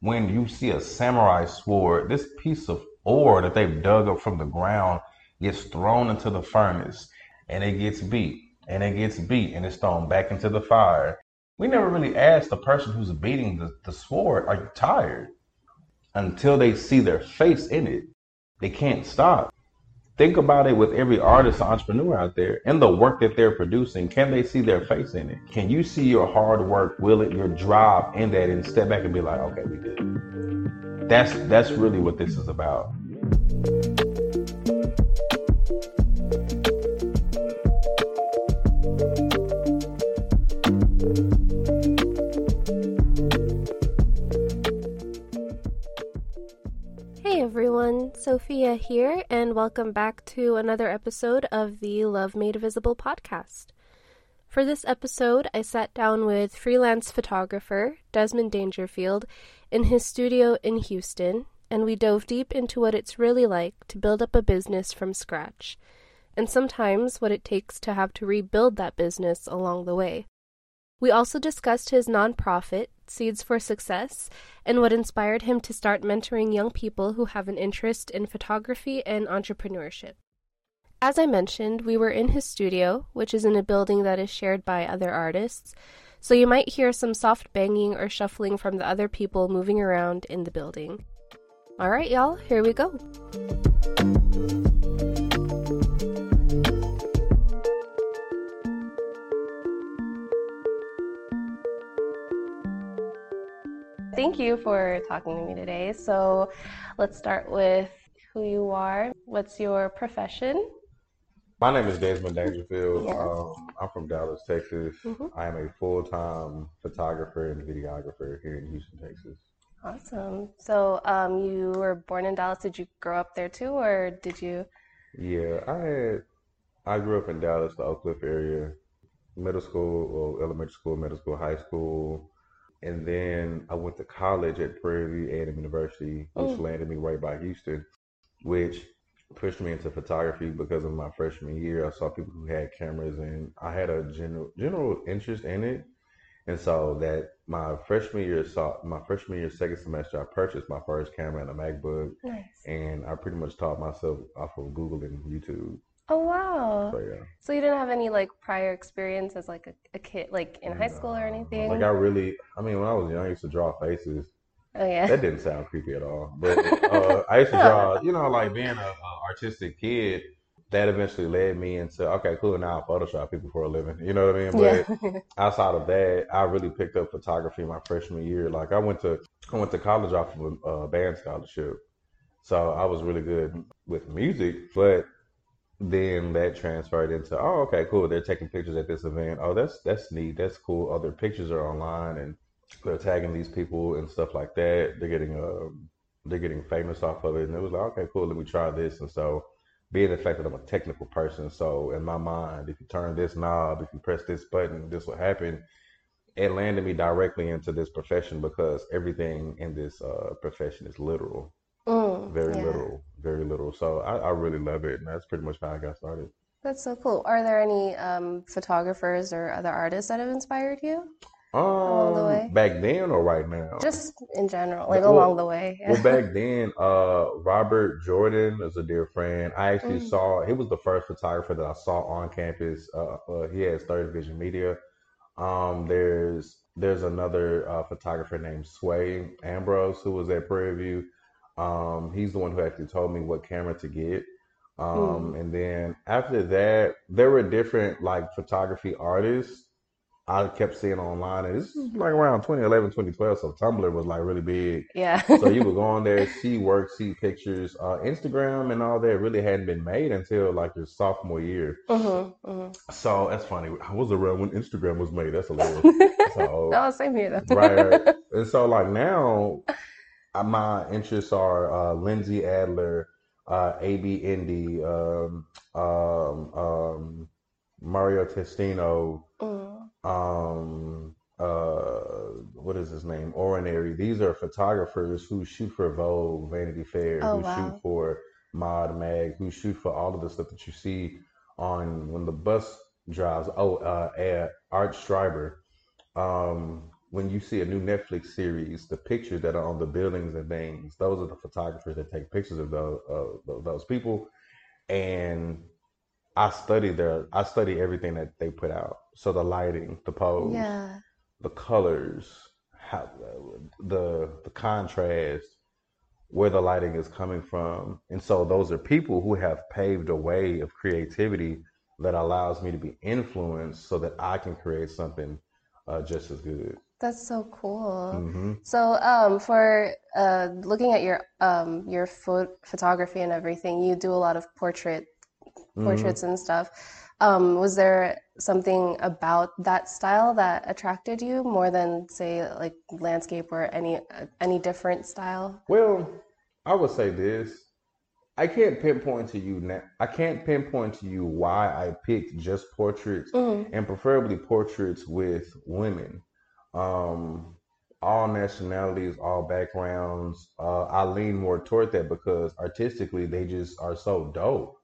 when you see a samurai sword, this piece of ore that they've dug up from the ground gets thrown into the furnace and it gets beat and it gets beat and it's thrown back into the fire. We never really ask the person who's beating the, the sword, are you tired? Until they see their face in it. They can't stop. Think about it with every artist entrepreneur out there and the work that they're producing. Can they see their face in it? Can you see your hard work, will it, your drive in that and step back and be like, okay, we did. That's that's really what this is about. Sophia here, and welcome back to another episode of the Love Made Visible podcast. For this episode, I sat down with freelance photographer Desmun Dangerfield in his studio in Houston, and we dove deep into what it's really like to build up a business from scratch, and sometimes what it takes to have to rebuild that business along the way. We also discussed his nonprofit, Seeds for Success, and what inspired him to start mentoring young people who have an interest in photography and entrepreneurship. As I mentioned, we were in his studio, which is in a building that is shared by other artists, so you might hear some soft banging or shuffling from the other people moving around in the building. Alright, y'all, here we go. Thank you for talking to me today. So let's start with who you are. What's your profession? My name is Desmun Dangerfield. Yes. Um, I'm from Dallas, Texas. Mm-hmm. I am a full time photographer and videographer here in Houston, Texas. Awesome. So um, you were born in Dallas. Did you grow up there too, or did you? Yeah, I had. I grew up in Dallas, the Oak Cliff area. Middle school, well, elementary school, middle school, high school. And then I went to college at Prairie View A&M University, which oh. landed me right by Houston, which pushed me into photography because of my freshman year. I saw people who had cameras, and I had a general general interest in it. And so that my freshman year, saw my freshman year, second semester, I purchased my first camera and a MacBook, nice. and I pretty much taught myself off of Google and YouTube. Oh wow! So, yeah. so you didn't have any like prior experience as like a, a kid, like in high school or anything? Like I really, I mean, when I was young, I used to draw faces. Oh yeah. That didn't sound creepy at all. But uh, I used to draw, you know, like being an artistic kid. That eventually led me into okay, cool. Now I Photoshop people for a living. You know what I mean? But yeah. outside of that, I really picked up photography my freshman year. Like I went to I went to college off of a band scholarship, so I was really good with music, but then that transferred into oh okay cool. They're taking pictures at this event. Oh that's that's neat. That's cool. Other pictures are online and they're tagging these people and stuff like that. They're getting uh they're getting famous off of it. And it was like okay cool. Let me try this. And so being the fact that I'm a technical person so in my mind if you turn this knob if you press this button this will happen. It landed me directly into this profession because everything in this uh, profession is literal. Mm, very yeah. little, very little. So I, I really love it, and that's pretty much how I got started. That's so cool. Are there any um, photographers or other artists that have inspired you um, along the way? Back then or right now? Just in general, like well, along the way. Well, back then, uh, Robert Jordan is a dear friend. I actually mm. saw he was the first photographer that I saw on campus. Uh, uh, he has Third Vision Media. Um, there's there's another uh, photographer named Sway Ambrose who was at Prairie View. Um, he's the one who actually told me what camera to get. Um, mm. And then after that, there were different like photography artists I kept seeing online. And this is like around 2011, 2012. So Tumblr was like really big. Yeah. so you would go on there, see work, see pictures. Uh, Instagram and all that really hadn't been made until like your sophomore year. Mm-hmm, mm-hmm. So that's funny. I was around when Instagram was made. That's a little. so, no, same here though. right, right. And so like now uh, my interests are uh, Lindsay Adler, uh, AB Indy, um, um, um, Mario Testino, mm. um, uh, what is his name? Orinary. These are photographers who shoot for Vogue, Vanity Fair, oh, who wow. shoot for Mod Mag, who shoot for all of the stuff that you see on when the bus drives. Oh, uh, Art Streiber. Um, when you see a new Netflix series, the pictures that are on the buildings and things, those are the photographers that take pictures of those uh, those people, and I study their I study everything that they put out. So the lighting, the pose, Yeah. the colors, how the the contrast, where the lighting is coming from, and so those are people who have paved a way of creativity that allows me to be influenced, so that I can create something uh, just as good. That's so cool. hmm So, um, for uh, looking at your um, your pho- photography and everything, you do a lot of portrait hmm portraits and stuff. Um, was there something about that style that attracted you more than, say, like landscape or any uh, any different style? Well, I would say this. I can't pinpoint to you now. I can't pinpoint to you why I picked just portraits hmm and preferably portraits with women. Um, all nationalities, all backgrounds. Uh, I lean more toward that because artistically they just are so dope,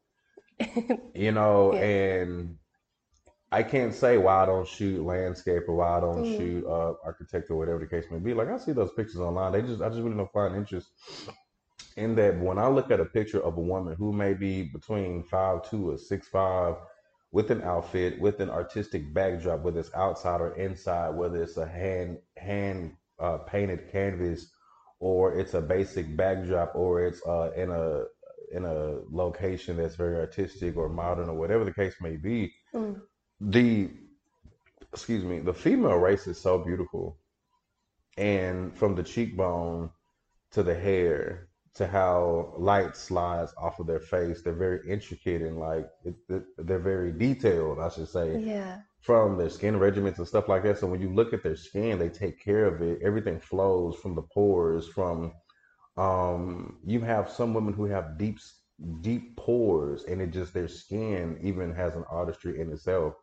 you know. Yeah. And I can't say why I don't shoot landscape or why I don't Mhm. shoot uh, architect or whatever the case may be. Like I see those pictures online, they just I just really don't find interest in that. When I look at a picture of a woman who may be between five two or six five, with an outfit, with an artistic backdrop, whether it's outside or inside, whether it's a hand hand uh, painted canvas, or it's a basic backdrop, or it's uh, in a in a location that's very artistic or modern or whatever the case may be. Mm. The excuse me, the female race is so beautiful, and from the cheekbone to the hair to how light slides off of their face, they're very intricate and like it, it, they're very detailed, I should say Yeah. from their skin regimens and stuff like that. So when you look at their skin, they take care of it. Everything flows from the pores. From um, you have some women who have deep, deep pores, and it just their skin even has an artistry in itself.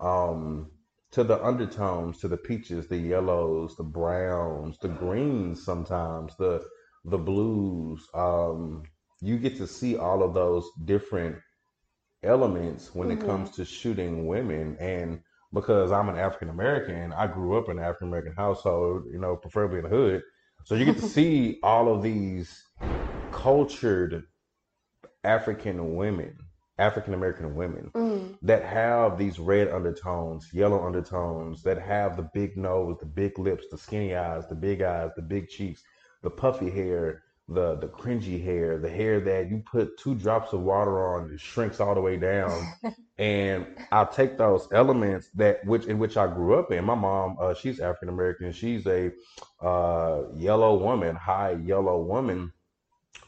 Um, to the undertones, to the peaches, the yellows, the browns, the greens, sometimes the the blues. Um, you get to see all of those different elements when it hmm comes to shooting women and because I'm an African American, I grew up in an African American household, you know, preferably in the hood. So you get to see all of these cultured African women, African American women Mm. that have these red undertones, yellow undertones, that have the big nose, the big lips, the skinny eyes, the big eyes, the big cheeks, the puffy hair, the the cringy hair, the hair that you put two drops of water on, it shrinks all the way down. And I'll take those elements that which in which I grew up in. My mom, uh, she's African American. She's a uh, yellow woman, high yellow woman.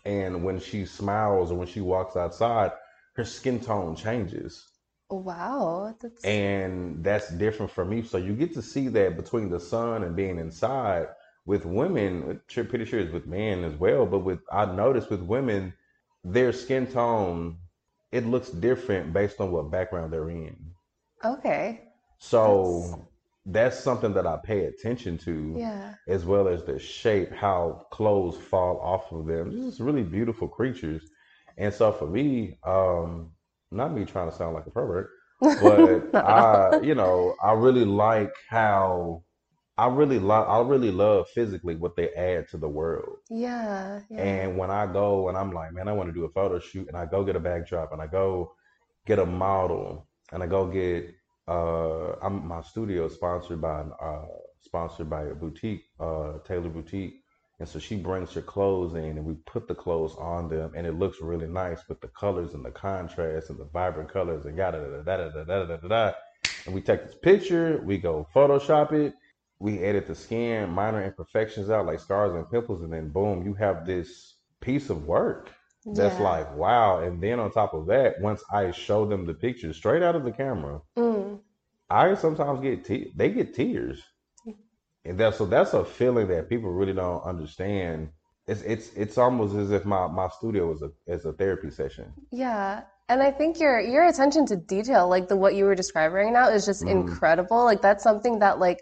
And when she smiles or when she walks outside, her skin tone changes Wow. That's and that's different for me. So you get to see that between the sun and being inside with women. sure- Pretty sure it's with men as well, but with I noticed with women, their skin tone it looks different based on what background they're in. okay. So that's something that I pay attention to, yeah. as well as the shape, how clothes fall off of them. Just really beautiful creatures. And so for me, um, not me trying to sound like a pervert, but I, you know, I really like how I really love I really love physically what they add to the world. Yeah, yeah, And when I go and I'm like, man, I want to do a photo shoot, and I go get a backdrop, and I go get a model, and I go get uh, I'm my studio is sponsored by an, uh, sponsored by a boutique, uh, Taylor Boutique, and so she brings her clothes in, and we put the clothes on them, and it looks really nice with the colors and the contrast and the vibrant colors and yada da da da da da da da. da. And we take this picture, we go Photoshop it we edit the skin, minor imperfections out like scars and pimples, and then boom, you have this piece of work that's Yeah. like wow. And then on top of that, once I show them the pictures straight out of the camera, Mm. I sometimes get te- they get tears, and that's so that's a feeling that people really don't understand. It's it's it's almost as if my my studio is a is a therapy session. Yeah. And I think your your attention to detail, like the what you were describing right now, is just Mhm. incredible. Like that's something that like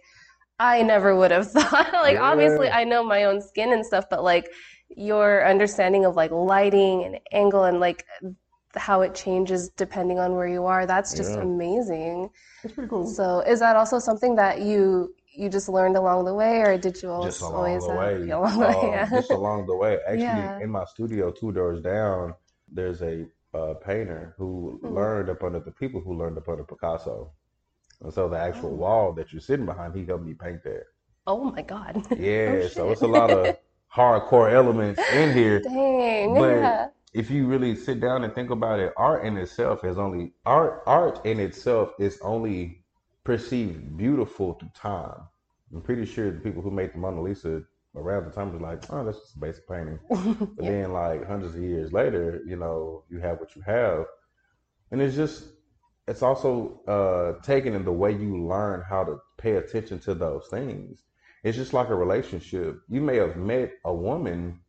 I never would have thought. Like obviously I know my own skin and stuff, but like your understanding of like lighting and angle and like how it changes depending on where you are, that's just Yeah. amazing. It's pretty cool. So is that also something that you you just learned along the way, or did you always just along the way. yeah, along the way? Um, Yeah. just along the way. Actually, Yeah. in my studio, two doors down, there's a uh, painter who Mhm. learned up under the people who learned up under Picasso. And so the actual Oh. wall that you're sitting behind, he helped me paint that. oh my god. Oh, yeah, Oh, so it's a lot of hardcore elements in here. Dang. But- yeah. If you really sit down and think about it, art in itself is only art. Art in itself is only perceived beautiful through time. I'm pretty sure the people who made the Mona Lisa around the time was like, "Oh, that's just a basic painting." But Yeah. then, like hundreds of years later, you know, you have what you have, and it's just, it's also uh, taken in the way you learn how to pay attention to those things. It's just like a relationship. You may have met a woman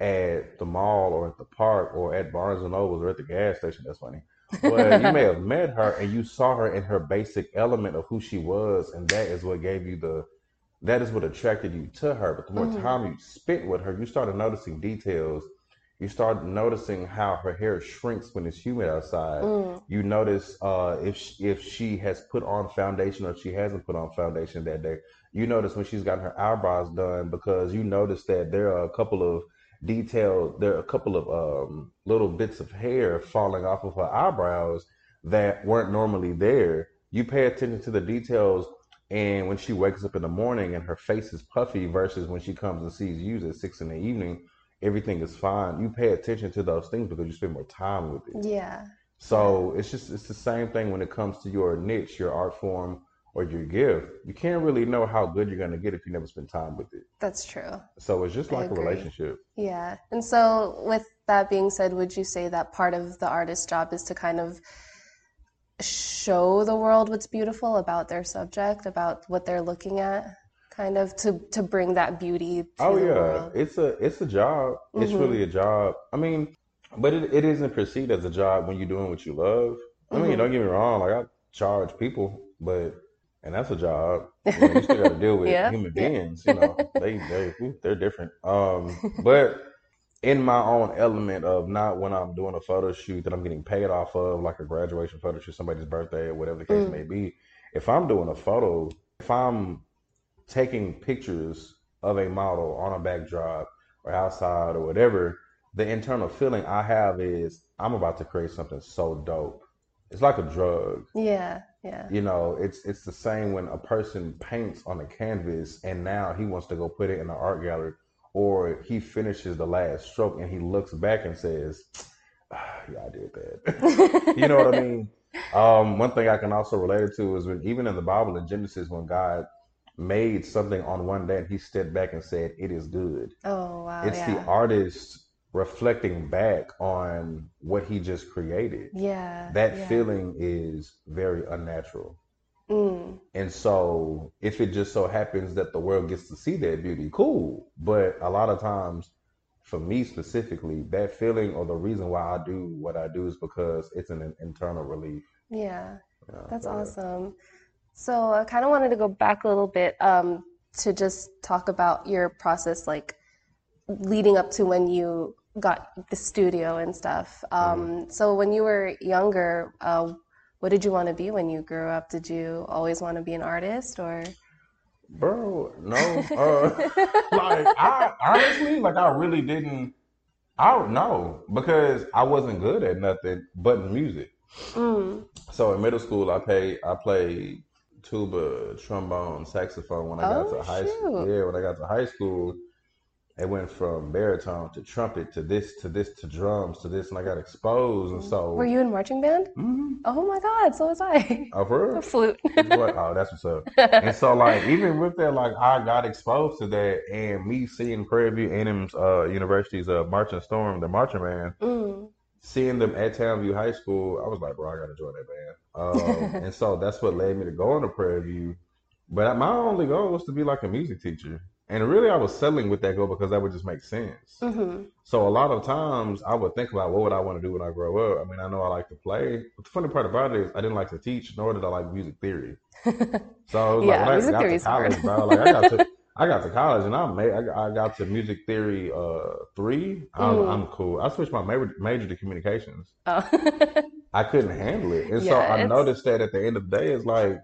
at the mall or at the park or at Barnes and Nobles or at the gas station. That's funny. But you may have met her and you saw her in her basic element of who she was, and that is what gave you the that is what attracted you to her. But the more Mhm. time you spent with her, you started noticing details. You start noticing how her hair shrinks when it's humid outside. Mm. You notice uh, if sh- if she has put on foundation or she hasn't put on foundation that day. You notice when she's gotten her eyebrows done because you notice that there are a couple of detailed. There are a couple of um, little bits of hair falling off of her eyebrows that weren't normally there. You pay attention to the details and when she wakes up in the morning and her face is puffy versus when she comes and sees you at six in the evening, everything is fine. You pay attention to those things because you spend more time with it. Yeah. So it's just it's the same thing when it comes to your niche, your art form, or your gift. You can't really know how good you're gonna get if you never spend time with it. That's true. So it's just like a relationship. Yeah. And so, with that being said, would you say that part of the artist's job is to kind of show the world what's beautiful about their subject, about what they're looking at, kind of to to bring that beauty to Oh yeah, world? it's a it's a job. It's Mhm. really a job. I mean, but it, it isn't perceived as a job when you're doing what you love. I mean, Mhm. don't get me wrong. Like I charge people, but and that's a job. You, know, you still got to deal with Yeah, human beings. You know, they they they're different. Um, but in my own element of not when I'm doing a photo shoot that I'm getting paid off of, like a graduation photo shoot, somebody's birthday, or whatever the case Mm. may be. If I'm doing a photo, if I'm taking pictures of a model on a backdrop or outside or whatever, the internal feeling I have is I'm about to create something so dope. It's like a drug. Yeah. Yeah. You know, it's it's the same when a person paints on a canvas and now he wants to go put it in an art gallery or he finishes the last stroke and he looks back and says, ah, yeah, I did that. you know what I mean? Um, one thing I can also relate it to is when even in the Bible in Genesis, when God made something on one day and he stepped back and said, It is good. Oh wow. It's yeah. the artist reflecting back on what he just created. Yeah. That yeah. feeling is very unnatural. Mm. And so if it just so happens that the world gets to see that beauty, cool. But a lot of times, for me specifically, that feeling or the reason why I do what I do is because it's an internal relief. Yeah. know, That's so, yeah. awesome. So I kind of wanted to go back a little bit um, to just talk about your process, like leading up to when you got the studio and stuff. Um, so when you were younger, uh, what did you want to be when you grew up? Did you always want to be an artist or? Bro, no. Uh, like I honestly, like I really didn't. I don't know because I wasn't good at nothing but music. Mm. So in middle school, I played I played tuba, trombone, saxophone. When I got Oh, to high school, yeah, when I got to high school, it went from baritone to trumpet to this to this to drums to this, and I got exposed. And so, Were you in marching band? Mhm. Oh my God, so was I. oh, for A real? flute. What? Oh, that's what's up. And so, like, even with that, like, I got exposed to that, and me seeing Prairie View A&M's uh, University's uh, Marching Storm, the marching band, Mm. Seeing them at Townview High School, I was like, bro, I got to join that band. Um, and so that's what led me to go into Prairie View. But my only goal was to be like a music teacher. And really, I was settling with that goal because that would just make sense. hmm So a lot of times I would think about what would I want to do when I grow up. I mean, I know I like to play, but the funny part about it is I didn't like to teach, nor did I like music theory. So it was Yeah, like when music I got to college, bro, like I got to I got to college and I made I got, I got to music theory uh three. I was, Mm. I'm cool. I switched my major, major to communications. Oh. I couldn't handle it, and so I it's- noticed that at the end of the day, it's like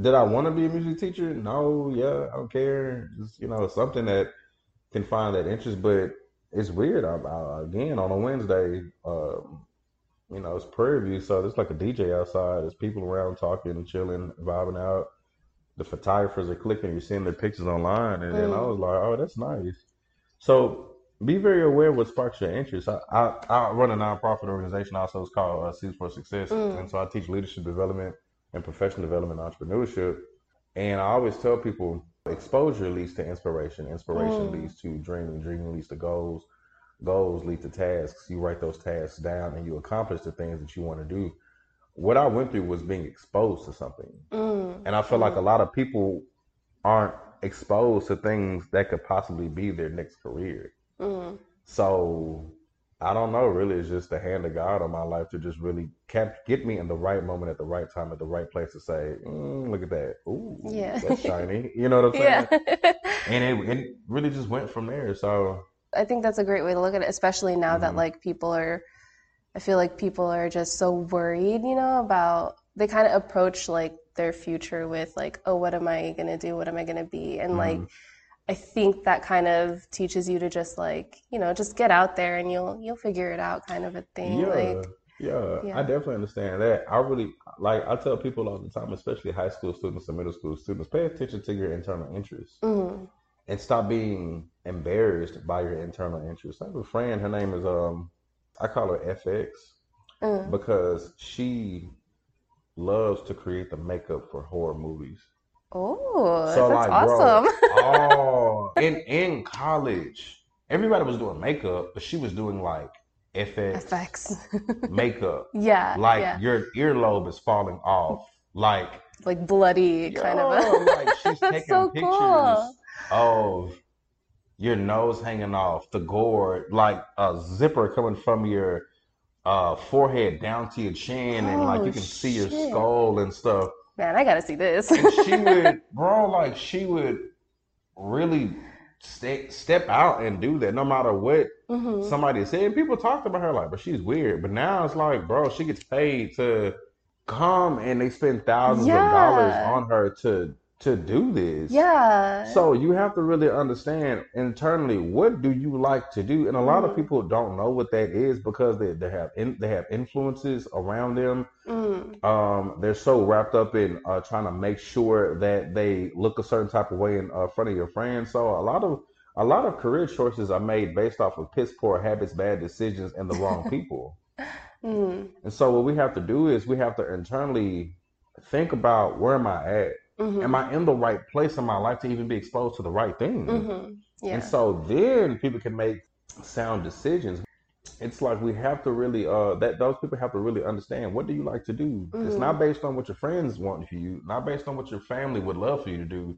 did I want to be a music teacher? No, yeah, I don't care. Just you know, something that can find that interest. But it's weird. I, I, again on a Wednesday, um, you know, it's Prairie View, so there's like a DJ outside. There's people around talking, chilling, vibing out. The photographers are clicking. You're seeing their pictures online, and then I Mm. was like, oh, that's nice. So be very aware what sparks your interest. I, I, I run a nonprofit organization also. It's called uh, Seeds for Success, Mm. and so I teach leadership development and professional development, entrepreneurship. And I always tell people, exposure leads to inspiration. Inspiration Mm. leads to dreaming. Dreaming leads to goals. Goals lead to tasks. You write those tasks down, and you accomplish the things that you want to do. What I went through was being exposed to something, Mm. and I feel like a lot of people aren't exposed to things that could possibly be their next career. Mm. So I don't know. Really, it's just the hand of God on my life to just really kept get me in the right moment at the right time at the right place to say, mm, "Look at that! Ooh, Yeah. that's shiny." You know what I'm saying? Yeah. And it, it really just went from there. So I think that's a great way to look at it, especially now that Mhm. like people are, I feel like people are just so worried, you know, about they kind of approach like their future with like, oh, what am I gonna do? What am I gonna be? And like, Mhm. I think that kind of teaches you to just like, you know, just get out there and you'll you'll figure it out, kind of a thing. yeah, Like, yeah, yeah. I definitely understand that. I really like. I tell people all the time, especially high school students and middle school students, pay attention to your internal interests. mm, and stop being embarrassed by your internal interests. I have a friend, her name is um I call her FX mm. because she loves to create the makeup for horror movies. Oh, So that's like bro, awesome. oh in in college, everybody was doing makeup, but she was doing like FX FX. makeup. Yeah, Like yeah. your earlobe is falling off. Like Like bloody kind of Yo, a like she's taking so pictures cool. of your nose hanging off, the gourd, like a zipper coming from your uh, forehead down to your chin, and like Oh, you can see your shit. skull and stuff. Man, I gotta see this. And she would, bro, like she would really step step out and do that, no matter what hmm somebody said. And people talked about her like, but she's weird. But now it's like, bro, she gets paid to come and they spend thousands of dollars on her to to do this. Yeah. So you have to really understand internally what do you like to do, and a lot of Mhm. people don't know what that is because they, they have in, they have influences around them. Mm, Um, they're so wrapped up in uh, trying to make sure that they look a certain type of way in uh, front of your friends. So a lot of a lot of career choices are made based off of piss poor habits, bad decisions, and the wrong people. mm, And so what we have to do is we have to internally think about where am I at? Mhm, Am I in the right place in my life to even be exposed to the right thing? mhm. Yeah. And so then people can make sound decisions. It's like we have to really uh that those people have to really understand what do you like to do. It's Mhm. not based on what your friends want for you, not based on what your family would love for you to do,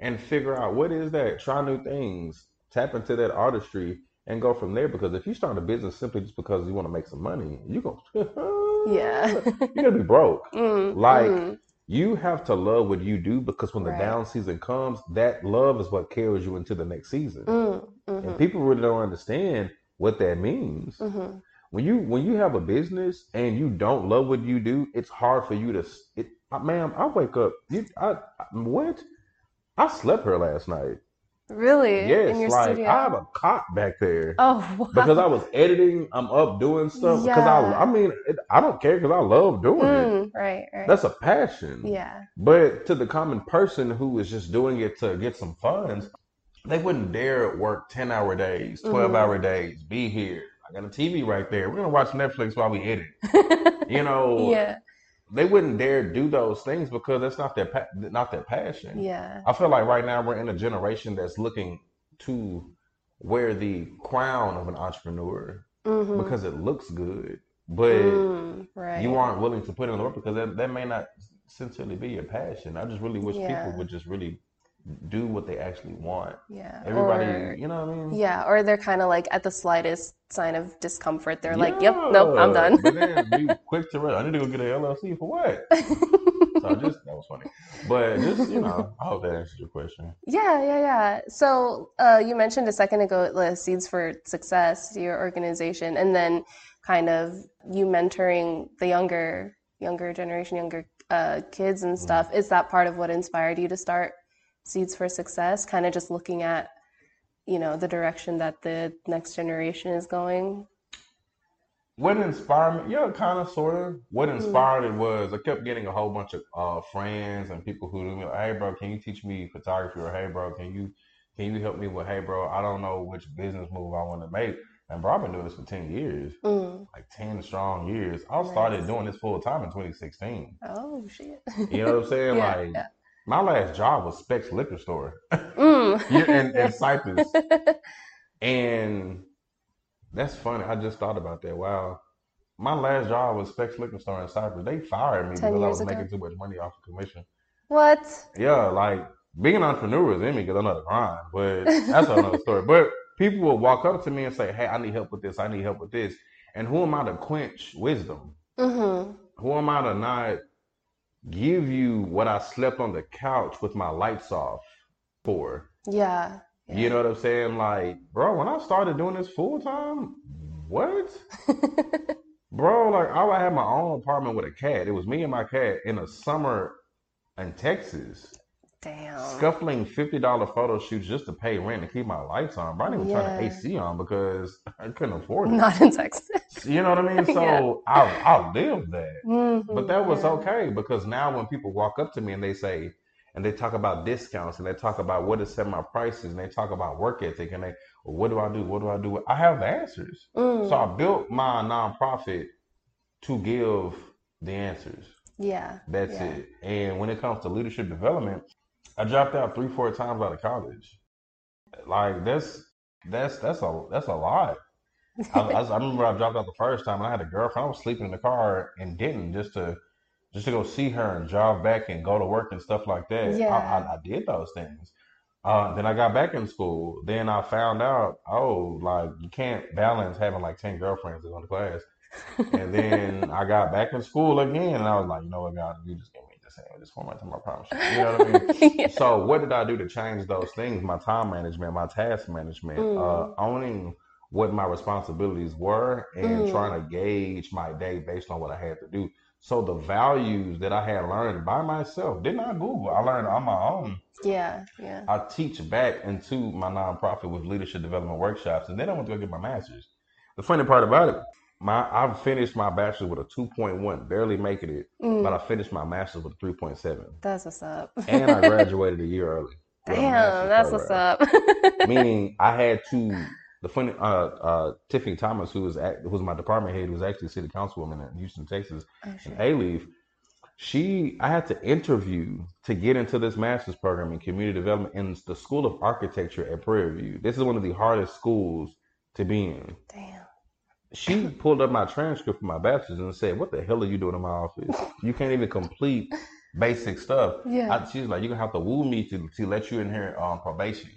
and figure out what is that. Try new things, tap into that artistry, and go from there. Because if you start a business simply just because you want to make some money, you go Yeah. you're gonna be broke. Mm, Like mm, you have to love what you do because when the down season comes, that love is what carries you into the next season. mm, And mhm, people really don't understand what that means. mhm. When you when you have a business and you don't love what you do, it's hard for you to. s- It, ma'am, I wake up. You, I, I what? I slept here last night. Really? In Yes, your like studio? I have a cot back there Oh, wow. because I was editing. I'm up doing stuff because I. Yeah. I mean, it, I don't care because I love doing it. Right, right. That's a passion. yeah. But to the common person who is just doing it to get some funds, they wouldn't dare work 10 hour days, 12 Mhm. hour days, be here. I got a TV right there. We're going to watch Netflix while we edit. You know, yeah. they wouldn't dare do those things because that's not their, pa- not their passion. Yeah. I feel like right now we're in a generation that's looking to wear the crown of an entrepreneur hmm because it looks good, but Mm, right. you aren't willing to put in the work because that, that may not sincerely be your passion. I just really wish Yeah. people would just really do what they actually want. Yeah. Everybody, Or, you know what I mean? yeah, or they're kind of like at the slightest sign of discomfort, they're like, "Yep, nope, I'm done." But then be quick to run. I need to go get an LLC for what? So just that was funny. But just you know, I hope that answers your question. Yeah, yeah, yeah. So uh, you mentioned a second ago the Seeds for Success, your organization, and then kind of you mentoring the younger younger generation, younger uh, kids and stuff. Mm. Is that part of what inspired you to start Seeds for Success? Kind of just looking at, you know, the direction that the next generation is going. What inspired me? Yeah, kind of, sort of. What mm. inspired mm. it was I kept getting a whole bunch of uh, friends and people who, you know, hey, bro, can you teach me photography? Or hey, bro, can you can you help me with, hey, bro, I don't know which business move I want to make. And bro, I've been doing this for 10 years, mm. like 10 strong years. I started doing this full time in 2016. Oh, shit. You know what I'm saying? yeah, like, yeah. my last job was Specs Liquor Store mm. in, in Cypress. and that's funny. I just thought about that. Wow. My last job was Specs Liquor Store in Cypress. They fired me because I was ago. making too much money off of commission. What? Yeah, like being an entrepreneur is in me because I'm not a grind, but that's another story. But people will walk up to me and say, "Hey, I need help with this. I need help with this." And who am I to quench wisdom? Mm-hmm. Who am I to not give you what I slept on the couch with my lights off for? Yeah. Yeah. You know what I'm saying? Like, bro, when I started doing this full time, what? bro, like I had my own apartment with a cat. It was me and my cat in the summer in Texas. Damn. Scuffling fifty dollar photo shoots just to pay rent and keep my lights on. But I didn't even yeah. turn the AC on because I couldn't afford it. Not in Texas. You know what I mean? So yeah. I I lived that. Mm-hmm, but that was yeah. okay because now when people walk up to me and they say and they talk about discounts and they talk about what to set my prices and they talk about work ethic and they well, what do I do? What do I do? I have the answers. Mm. So I built my nonprofit to give the answers. Yeah. That's it. And when it comes to leadership development, I dropped out three, four times out of college. Like that's that's that's a that's a lot. I, I, I, remember I dropped out the first time and I had a girlfriend. I was sleeping in the car and didn't just to just to go see her and drive back and go to work and stuff like that. Yeah. I, I did those things. Uh, then I got back in school. Then I found out, oh, like you can't balance having like ten girlfriends in one class. and then I got back in school again, and I was like, you know what, God, you just give me saying just one more time, I promise you. You know what I mean? yeah. So what did I do to change those things? My time management, my task management, uh, mm. uh, owning what my responsibilities were and mm. trying to gauge my day based on what I had to do. So the values that I had learned by myself, did not Google. I learned on my own. Yeah, yeah. I teach back into my nonprofit with leadership development workshops, and then I went to go get my master's. The funny part about it, my I've finished my bachelor's with a 2.1, barely making it, mm. but I finished my master's with a 3.7. That's what's up. and I graduated a year early. Damn, that's program. what's up. Meaning I had to the funny uh, uh, Tiffany Thomas, who was at, who was my department head, who was actually city councilwoman in Houston, Texas, oh, in Alief. She, I had to interview to get into this master's program in community development in the School of Architecture at Prairie View. This is one of the hardest schools to be in. Damn she pulled up my transcript for my bachelor's and said, "What the hell are you doing in my office? You can't even complete basic stuff." Yeah. I, she's like, "You're gonna have to woo me to to let you in here on probation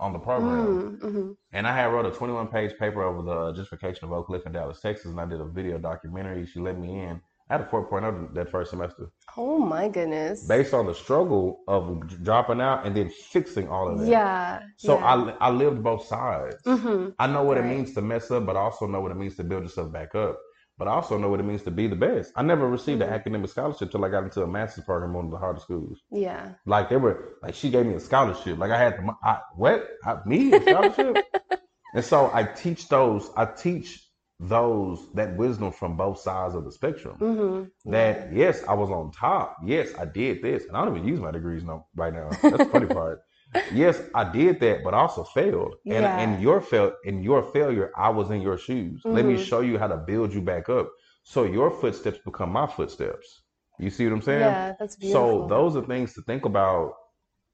on the program." Mm, mm-hmm. And I had wrote a 21 page paper over the justification of Oak Cliff in Dallas, Texas, and I did a video documentary. She let me in. I had a 4.0 that first semester. Oh my goodness. Based on the struggle of dropping out and then fixing all of that. Yeah. So yeah. I, I lived both sides. Mm-hmm. I know what right. it means to mess up, but I also know what it means to build yourself back up. But I also know what it means to be the best. I never received mm-hmm. an academic scholarship till I got into a master's program on one of the hardest schools. Yeah. Like they were like she gave me a scholarship. Like I had I, what I, me a scholarship. and so I teach those. I teach those that wisdom from both sides of the spectrum. Mm-hmm. That yes, I was on top. Yes, I did this, and I don't even use my degrees no right now. That's the funny part. Yes, I did that, but I also failed. And yeah. and your fail in your failure, I was in your shoes. Mm-hmm. Let me mm-hmm. show you how to build you back up. So your footsteps become my footsteps. You see what I'm saying? Yeah, that's beautiful. So those are things to think about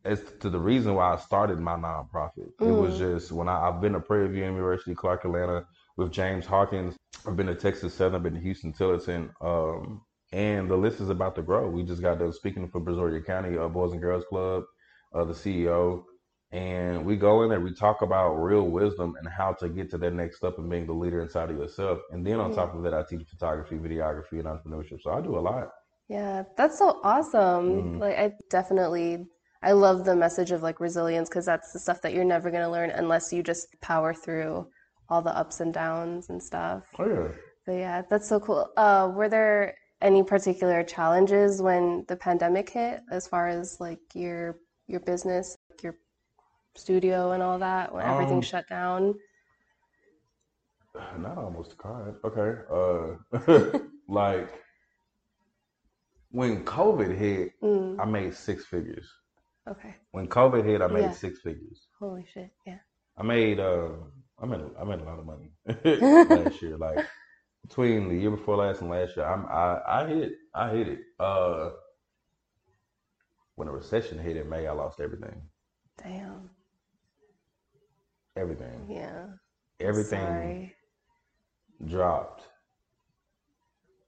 as to the reason why I started my nonprofit. Mm. It was mm. just when I, have been to Prairie View University, Clark Atlanta, with James Hawkins. I've been to Texas Southern, I've been to Huston-Tillotson, um, and the list is about to grow. We just got done speaking for Brazoria County uh, Boys and Girls Club, uh, the CEO, and we go in there. We talk about real wisdom and how to get to that next step and being the leader inside of yourself. And then on yeah. top of that, I teach photography, videography, and entrepreneurship. So I do a lot. Yeah, that's so awesome. Mm-hmm. Like I definitely I love the message of like resilience because that's the stuff that you're never going to learn unless you just power through all the ups and downs and stuff. Oh yeah. But yeah, that's so cool. Uh, were there any particular challenges when the pandemic hit, as far as like your your business, your studio, and all that when everything Um, shut down? Not almost cried. Okay. Uh, like when COVID hit, Mm, I made six figures. okay. When COVID hit, I made Yeah. six figures. Holy shit. Yeah. I made uh, I made I made a lot of money last year. Like between the year before last and last year, I'm I I hit I hit it. Uh, when a recession hit in May, I lost everything. Damn. Everything. Yeah. Everything Sorry. dropped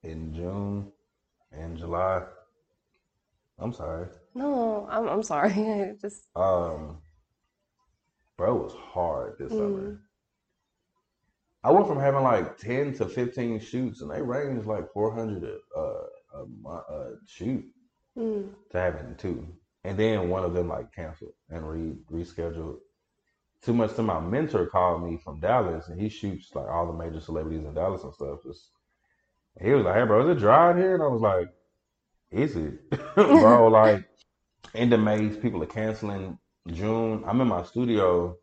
in June and July. I'm sorry. No, I'm I'm sorry. I just Um, bro, it was hard this Mm. summer. I went from having like 10 to 15 shoots, and they range like 400 a, uh, a, a shoot mm, to having two. And then one of them like canceled and re rescheduled. Too much to my mentor called me from Dallas, and he shoots like all the major celebrities in Dallas and stuff. Just he was like, "Hey, bro, is it dry in here?" And I was like, "Is it, bro?" Like end of May, people are canceling. June, I'm in my studio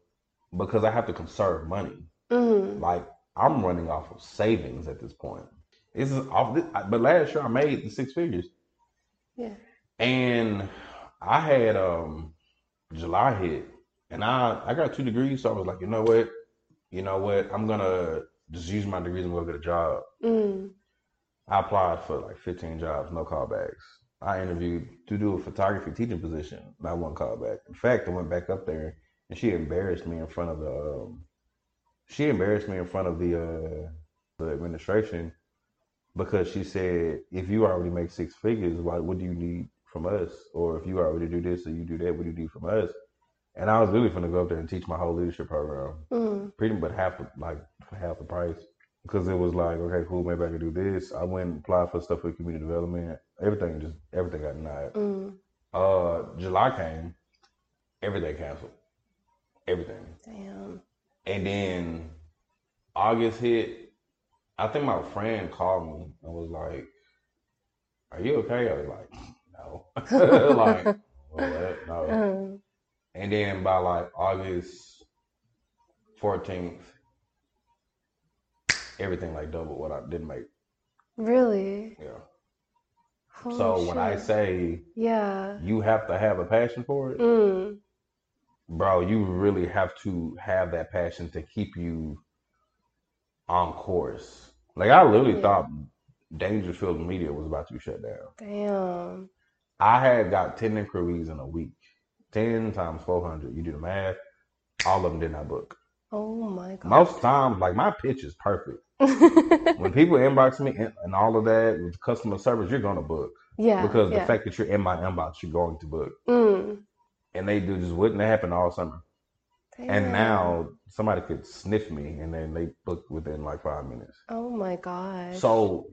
because I have to conserve money. mm, Like I'm running off of savings at this point. This is off. This, but last year I made the six figures, yeah. and I had um July hit, and I I got two degrees, so I was like, you know what, you know what, I'm gonna just use my degrees and go get a job. Mm, I applied for like 15 jobs, no callbacks. I interviewed to do a photography teaching position, not one callback. In fact, I went back up there and she embarrassed me in front of the um, she embarrassed me in front of the uh, the administration because she said, if you already make six figures, why what do you need from us? Or if you already do this or you do that, what do you need from us? And I was really gonna go up there and teach my whole leadership program mm, pretty much half the like half the price because it was like okay cool maybe I can do this. I went and applied for stuff with community development. Everything just everything got denied. mm. Uh, July came, everything canceled, everything, Damn. and then August hit. I think my friend called me and was like, "Are you okay?" I was like, "No," like what? No. Um, And then by like August 14th, everything like double what I didn't make. really? Yeah. Holy so when I say Yeah. you have to have a passion for it, Mm, bro, you really have to have that passion to keep you on course. Like I literally Yeah. thought Dangerfield Media was about to shut down. damn. I had got 10 inquiries in a week. 10 times 400. You do the math. All of them did not book. Oh my god. Most times, like my pitch is perfect. When people inbox me and, and all of that with customer service, you're gonna book yeah. because yeah. the fact that you're in my inbox, you're going to book. Mm, And they do just wouldn't happen all summer. And now somebody could sniff me and then they book within like five minutes. Oh my God. So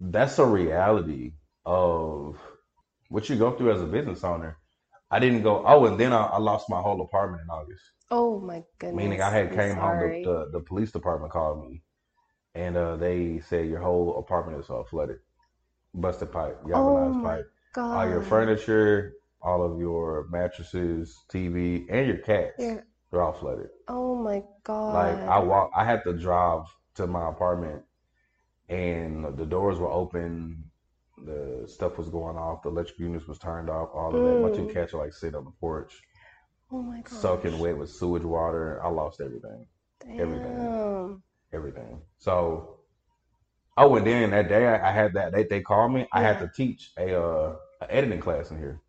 that's a reality of what you go through as a business owner. I didn't go, oh, and then I, I lost my whole apartment in August. Oh my goodness. Meaning I had I'm came home, the, the, the police department called me and uh, they said your whole apartment is all flooded. Busted pipe, Oh galvanized my pipe. god. All your furniture, all of your mattresses, TV, and your cats, Yeah. they're all flooded. Oh my god. Like I walk, I had to drive to my apartment, and the doors were open, the stuff was going off, the electric units was turned off, all of that. My two Mm. cats are like sitting on the porch, Oh my god. soaking wet with sewage water. I lost everything, everything. Damn. everything. So, oh, and then that day I, had that. They they called me. I had to teach a uh, a editing class in here.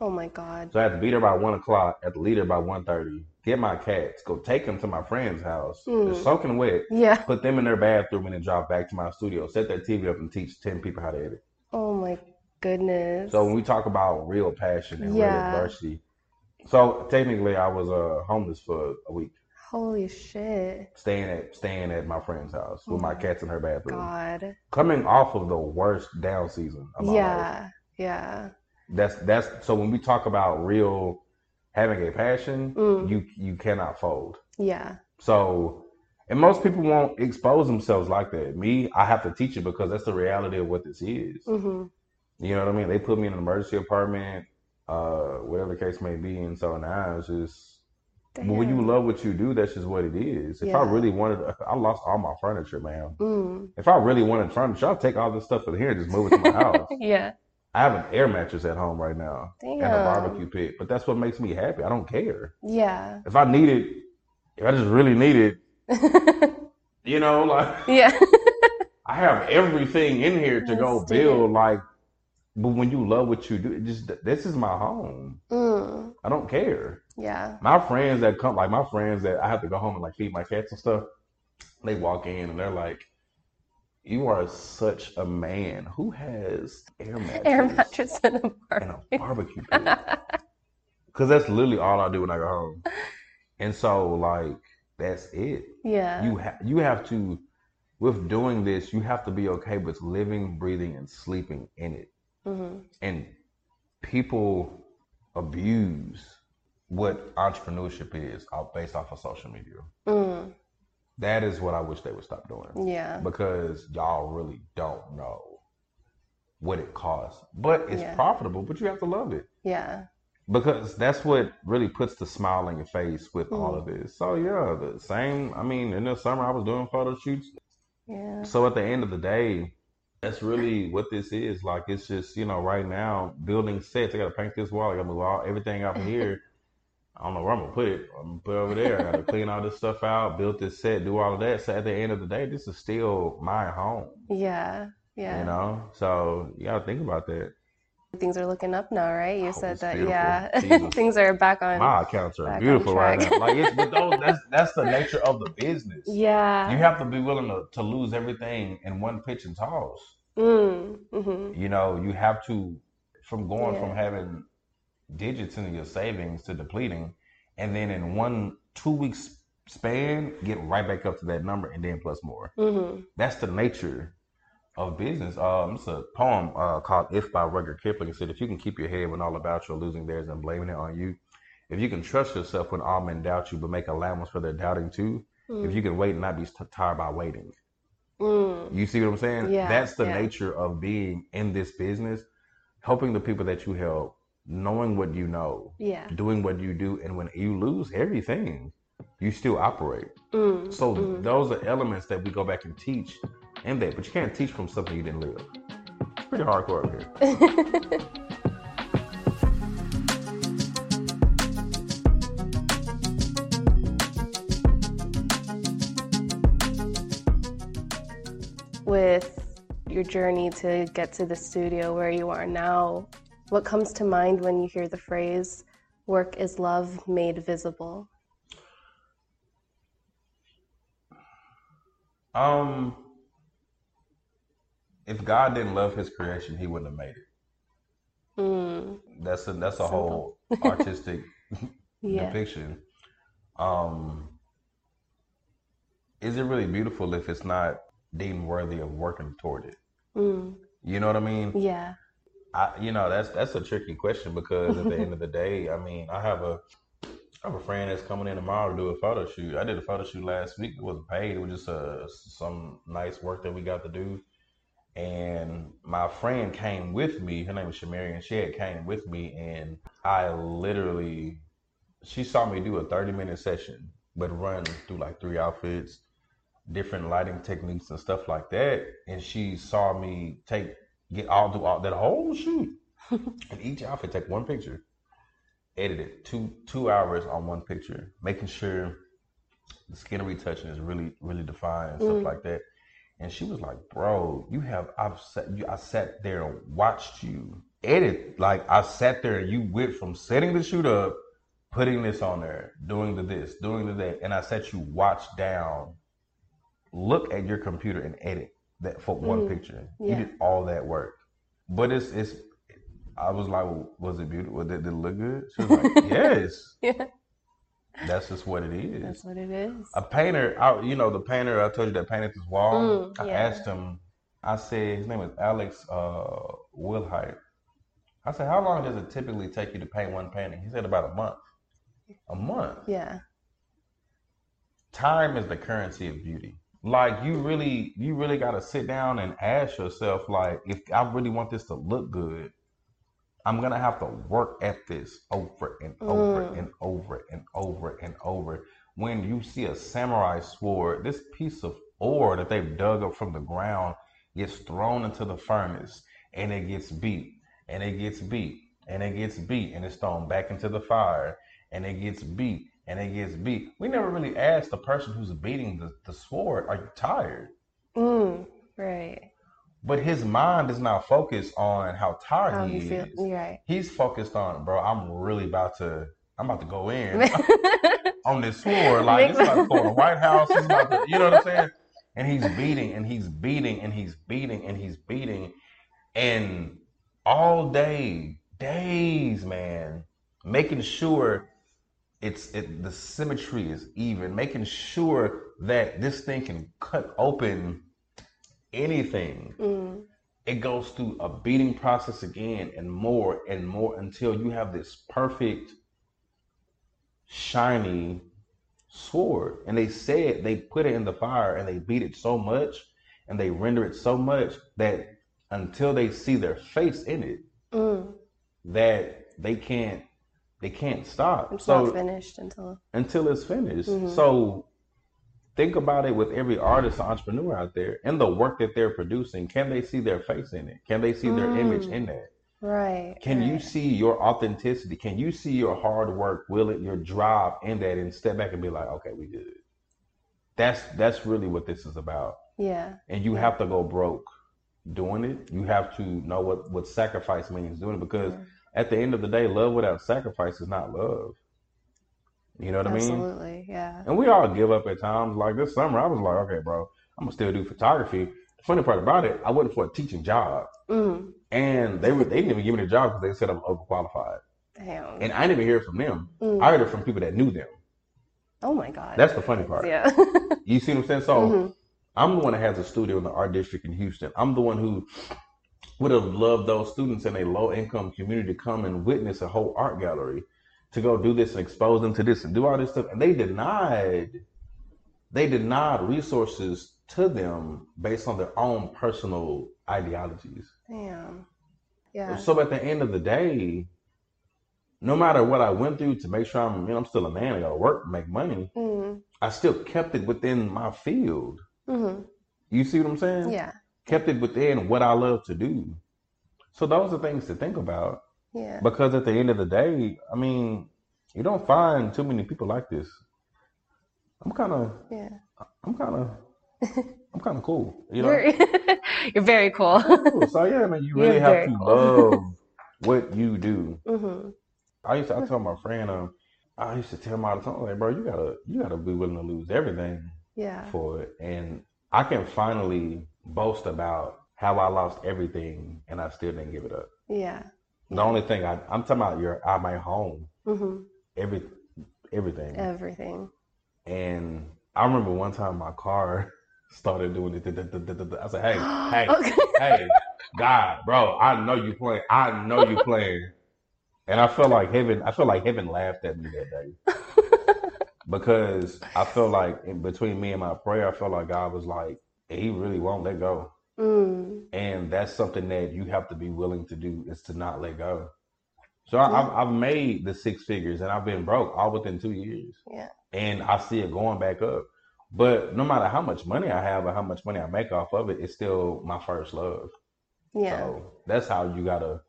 Oh my god. So I had to be there by one o'clock. At the leader by one thirty. Get my cats. Go take them to my friend's house. They're Mm. soaking wet. Yeah. Put them in their bathroom and then drive back to my studio. Set that TV up and teach ten people how to edit. Oh my goodness. So when we talk about real passion and Yeah. real adversity, so technically I was uh, homeless for a week, Holy shit. staying at staying at my friend's house with Oh my cats in her bathroom. God. Coming off of the worst down season of my life. Yeah. Yeah. That's that's so when we talk about real having a passion, Mm. you you cannot fold. Yeah. So And most people won't expose themselves like that. Me, I have to teach it because that's the reality of what this is. hmm You know what I mean? They put me in an emergency apartment, uh, whatever the case may be, and so now it's just. But when you love what you do, that's just what it is. If I really wanted, I lost all my furniture, man. Mm. If I really wanted furniture, I'd take all this stuff from here and just move it to my house. Yeah. I have an air mattress at home right now Damn. and a barbecue pit, but that's what makes me happy. I don't care. Yeah. If I need it, if I just really need it, you know, like yeah. I have everything in here to go Let's build. Like, but when you love what you do, it just this is my home. mm. I don't care. Yeah. My friends that come, like my friends that I have to go home and like feed my cats and stuff, they walk in and they're like, "You are such a man who has air mattress, Air mattress and a and bar. a barbecue pit." Because that's literally all I do when I go home. And so, like, that's it. yeah. You ha- you have to, with doing this, you have to be okay with living, breathing, and sleeping in it. hmm And people abuse what entrepreneurship is off- based off of social media. Mm. That is what I wish they would stop doing Yeah. because y'all really don't know what it costs. But it's Yeah. profitable, but you have to love it Yeah. because that's what really puts the smile on your face with all Mm. of this. So yeah, the same. I mean, in the summer I was doing photo shoots. Yeah. So at the end of the day, that's really what this is. Like it's just you know right now building sets. I got to paint this wall. I got to move all everything out here. I don't know where I'm gonna put it. I'm gonna put it over there. I got to clean all this stuff out, build this set, do all of that. So at the end of the day, this is still my home. Yeah. Yeah. You know, so you got to think about that. Things are looking up now, right? You Oh, said that, beautiful. yeah. Things are back on. My accounts are beautiful right now. Like it's but those that's that's the nature of the business. Yeah. You have to be willing to, to lose everything in one pitch and toss. Mm. hmm You know, you have to from going from having digits in your savings to depleting, and then in one two weeks span, get right back up to that number and then plus more. hmm That's the nature of business. Um, it's a poem uh, called "If" by Rudyard Kipling. It said, "If you can keep your head when all about you are losing theirs and blaming it on you, if you can trust yourself when all men doubt you, but make allowance for their doubting too, if you can wait and not be t- tired by waiting." Mm. You see what I'm saying? Yeah, That's the yeah. nature of being in this business, helping the people that you help, knowing what you know, Yeah. doing what you do, and when you lose everything, you still operate. Mm. So Mm. those are elements that we go back and teach in that, but you can't teach from something you didn't live. It's pretty hardcore up here. With your journey to get to the studio where you are now, what comes to mind when you hear the phrase work is love made visible? Um, if God didn't love His creation, He wouldn't have made it. Mm. That's a that's a Simple. whole artistic Yeah. depiction. Um, is it really beautiful if it's not deemed worthy of working toward it? Mm. You know what I mean? Yeah. I, you know, that's that's a tricky question because at the end of the day, I mean, I have a I have a friend that's coming in tomorrow to do a photo shoot. I did a photo shoot last week. It wasn't paid. It was just uh, some nice work that we got to do. And my friend came with me. Her name is Shamari, and she had came with me. And I literally, she saw me do a 30 minute session, but run through like three outfits, different lighting techniques and stuff like that. And she saw me take get all do all that whole shoot, and each outfit take one picture, edit it two two hours on one picture, making sure the skin retouching is really really defined and stuff Mm. like that. And she was like, "Bro, you have I've sat you I sat there and watched you edit. Like I sat there and you went from setting the shoot up, putting this on there, doing the this, doing the that, and I sat you watch down, look at your computer and edit that for one Mm. picture. Yeah. You did all that work, but it's it's. I was like, was it beautiful? Did, did it look good? She was like, yes. Yeah. That's just what it is. That's what it is. A painter, I, you know, the painter I told you that painted this wall. Mm, I yeah. asked him. I said his name is Alex uh, Wilhite. I said, how long does it typically take you to paint one painting? He said about a month. A month. Yeah. time is the currency of beauty. Like you really, you really got to sit down and ask yourself, like, if I really want this to look good, I'm gonna have to work at this over and over Mm. and over and over and over. When you see a samurai sword, this piece of ore that they've dug up from the ground gets thrown into the furnace and it gets beat and it gets beat and it gets beat and it's thrown back into the fire and it gets beat and it gets beat. We never really asked the person who's beating the, the sword, are you tired? Mm. Right. But his mind is not focused on how tired How he you feel? is. Right. He's focused on, bro, I'm really about to I'm about to go in on this sword. Like it's about to go in the White House. It's about to, you know what I'm saying? And he's beating and he's beating and he's beating and he's beating. And all day, days, man, making sure it's it, the symmetry is even, making sure that this thing can cut open anything. Mm. It goes through a beating process again and more and more until you have this perfect, shiny sword. And they said they put it in the fire and they beat it so much and they render it so much that until they see their face in it, Mm. that they can't they can't stop. It's so not finished until. until it's finished. Mhm. So think about it with every artist entrepreneur out there and the work that they're producing. Can they see their face in it? Can they see their image Mm. in that? Right. Can you see your authenticity? Can you see your hard work, will it, your drive in that and step back and be like, okay, we good. That's that's really what this is about. Yeah. And you have to go broke doing it. You have to know what, what sacrifice means doing it because Yeah. At the end of the day, love without sacrifice is not love. You know what I mean? Absolutely. Yeah. And we all give up at times. Like this summer, I was like, okay, bro, I'm gonna still do photography. The funny part about it, I went for a teaching job, Mm. and they were they didn't even give me the job because they said I'm overqualified. Damn. And I didn't even hear it from them. Mm. I heard it from people that knew them. oh my God. That's the funny part. yeah. You see what I'm saying? So Mhm. I'm the one that has a studio in the art district in Houston. I'm the one who would have loved those students in a low income community to come and witness a whole art gallery to go do this and expose them to this and do all this stuff. And they denied, they denied resources to them based on their own personal ideologies. Damn. Yeah. So at the end of the day, no matter what I went through to make sure I'm, you know, I'm still a man, I gotta work, make money, Mm. I still kept it within my field. hmm You see what I'm saying? Yeah. Kept it within what I love to do. So those are things to think about Yeah. because at the end of the day, I mean, you don't find too many people like this. I'm kind of, Yeah. I'm kind of, I'm kind of cool, you know. You're you're very cool. Cool. So yeah, man, you really You're have to cool. love what you do. hmm I used to, I told my friend, um, I used to tell him all the time, like, bro, you gotta, you gotta be willing to lose everything Yeah. for it. And I can finally boast about how I lost everything and I still didn't give it up. Yeah. The only thing I, I'm talking about your at my home, hmm every everything. Everything. And I remember one time my car started doing it. I said, "Hey, hey, Okay. hey, God, bro, I know you playing. I know you playing." And I felt like heaven. I felt like heaven laughed at me that day because I felt like in between me and my prayer, I felt like God was like, He really won't let go. mm. and that's something that you have to be willing to do is to not let go. So I, I've, I've made the six figures and I've been broke all within two years, Yeah. and I see it going back up. But no matter how much money I have or how much money I make off of it, it's still my first love. Yeah. So that's how you gotta